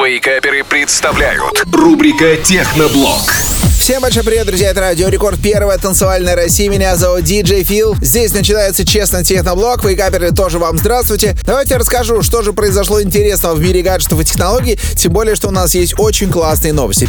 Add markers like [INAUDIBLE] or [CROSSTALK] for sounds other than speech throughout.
Вейкаперы представляют рубрика Техноблог. Всем большой привет, друзья, это Радио Рекорд, первая танцевальная Россия, меня зовут Диджей Фил. Здесь начинается честно техноблог, вейкаперы тоже вам здравствуйте. Давайте расскажу, что же произошло интересного в мире гаджетов и технологий, тем более, что у нас есть очень классные новости.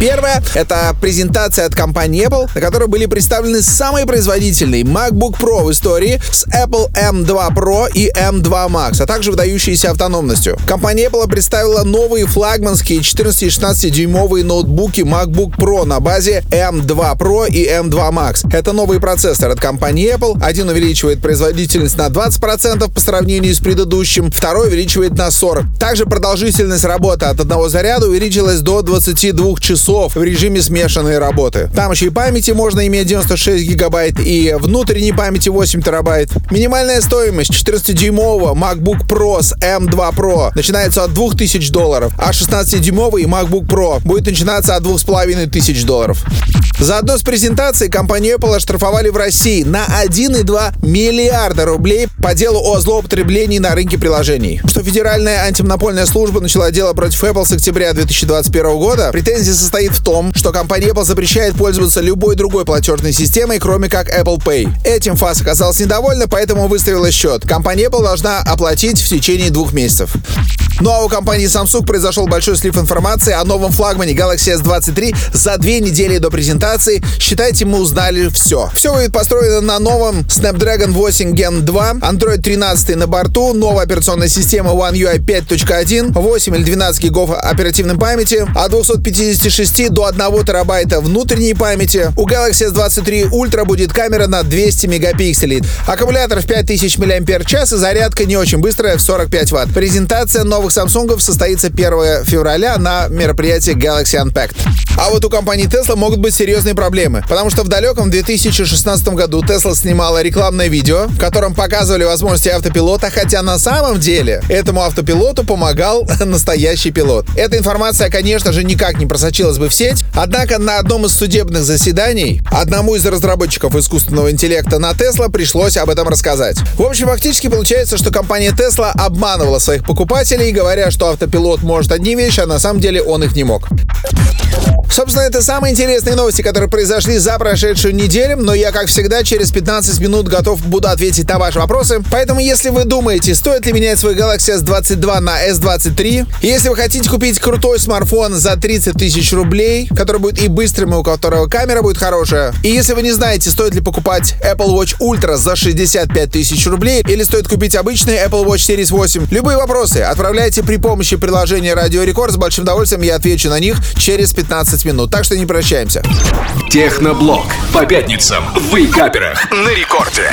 Первое — это презентация от компании Apple, на которой были представлены самые производительные MacBook Pro в истории с Apple M2 Pro и M2 Max, а также выдающиеся автономностью. Компания Apple представила новые флагманские 14 и 16 дюймовые ноутбуки MacBook Pro на базе базе M2 Pro и M2 Max. Это новый процессор от компании Apple. Один увеличивает производительность на 20% по сравнению с предыдущим, второй увеличивает на 40%. Также продолжительность работы от одного заряда увеличилась до 22 часов в режиме смешанной работы. Там еще и памяти можно иметь 96 гигабайт и внутренней памяти 8 терабайт. Минимальная стоимость 14-дюймового MacBook Pro с M2 Pro начинается от 2000 долларов, а 16-дюймовый MacBook Pro будет начинаться от 2500 долларов долларов. Заодно с презентацией компанию Apple оштрафовали в России на 1,2 миллиарда рублей по делу о злоупотреблении на рынке приложений. Что Федеральная антимонопольная служба начала дело против Apple с октября 2021 года, претензия состоит в том, что компания Apple запрещает пользоваться любой другой платежной системой, кроме как Apple Pay. Этим ФАС оказалась недовольна, поэтому выставила счет. Компания Apple должна оплатить в течение двух месяцев. Ну а у компании Samsung произошел большой слив информации о новом флагмане Galaxy S23 за две недели до презентации. Считайте, мы узнали все. Все будет построено на новом Snapdragon 8 Gen 2, Android 13 на борту, новая операционная система One UI 5.1, 8 или 12 гигов оперативной памяти, от 256 до 1 терабайта внутренней памяти. У Galaxy S23 Ultra будет камера на 200 мегапикселей, аккумулятор в 5000 мАч и зарядка не очень быстрая в 45 Вт. Презентация нового новых Samsung состоится 1 февраля на мероприятии Galaxy Unpacked. А вот у компании Tesla могут быть серьезные проблемы, потому что в далеком 2016 году Tesla снимала рекламное видео, в котором показывали возможности автопилота, хотя на самом деле этому автопилоту помогал [LAUGHS] настоящий пилот. Эта информация, конечно же, никак не просочилась бы в сеть, однако на одном из судебных заседаний одному из разработчиков искусственного интеллекта на Tesla пришлось об этом рассказать. В общем, фактически получается, что компания Tesla обманывала своих покупателей, говоря, что автопилот может одни вещи, а на самом деле он их не мог. Собственно, это самые интересные новости, которые произошли за прошедшую неделю, но я, как всегда, через 15 минут готов буду ответить на ваши вопросы. Поэтому, если вы думаете, стоит ли менять свой Galaxy S22 на S23, если вы хотите купить крутой смартфон за 30 тысяч рублей, который будет и быстрым, и у которого камера будет хорошая, и если вы не знаете, стоит ли покупать Apple Watch Ultra за 65 тысяч рублей, или стоит купить обычный Apple Watch Series 8, любые вопросы отправляйте при помощи приложения Radio Record, с большим удовольствием я отвечу на них через 15 минут. Так что не прощаемся. Техноблог. По пятницам в Вейкаперах на рекорде.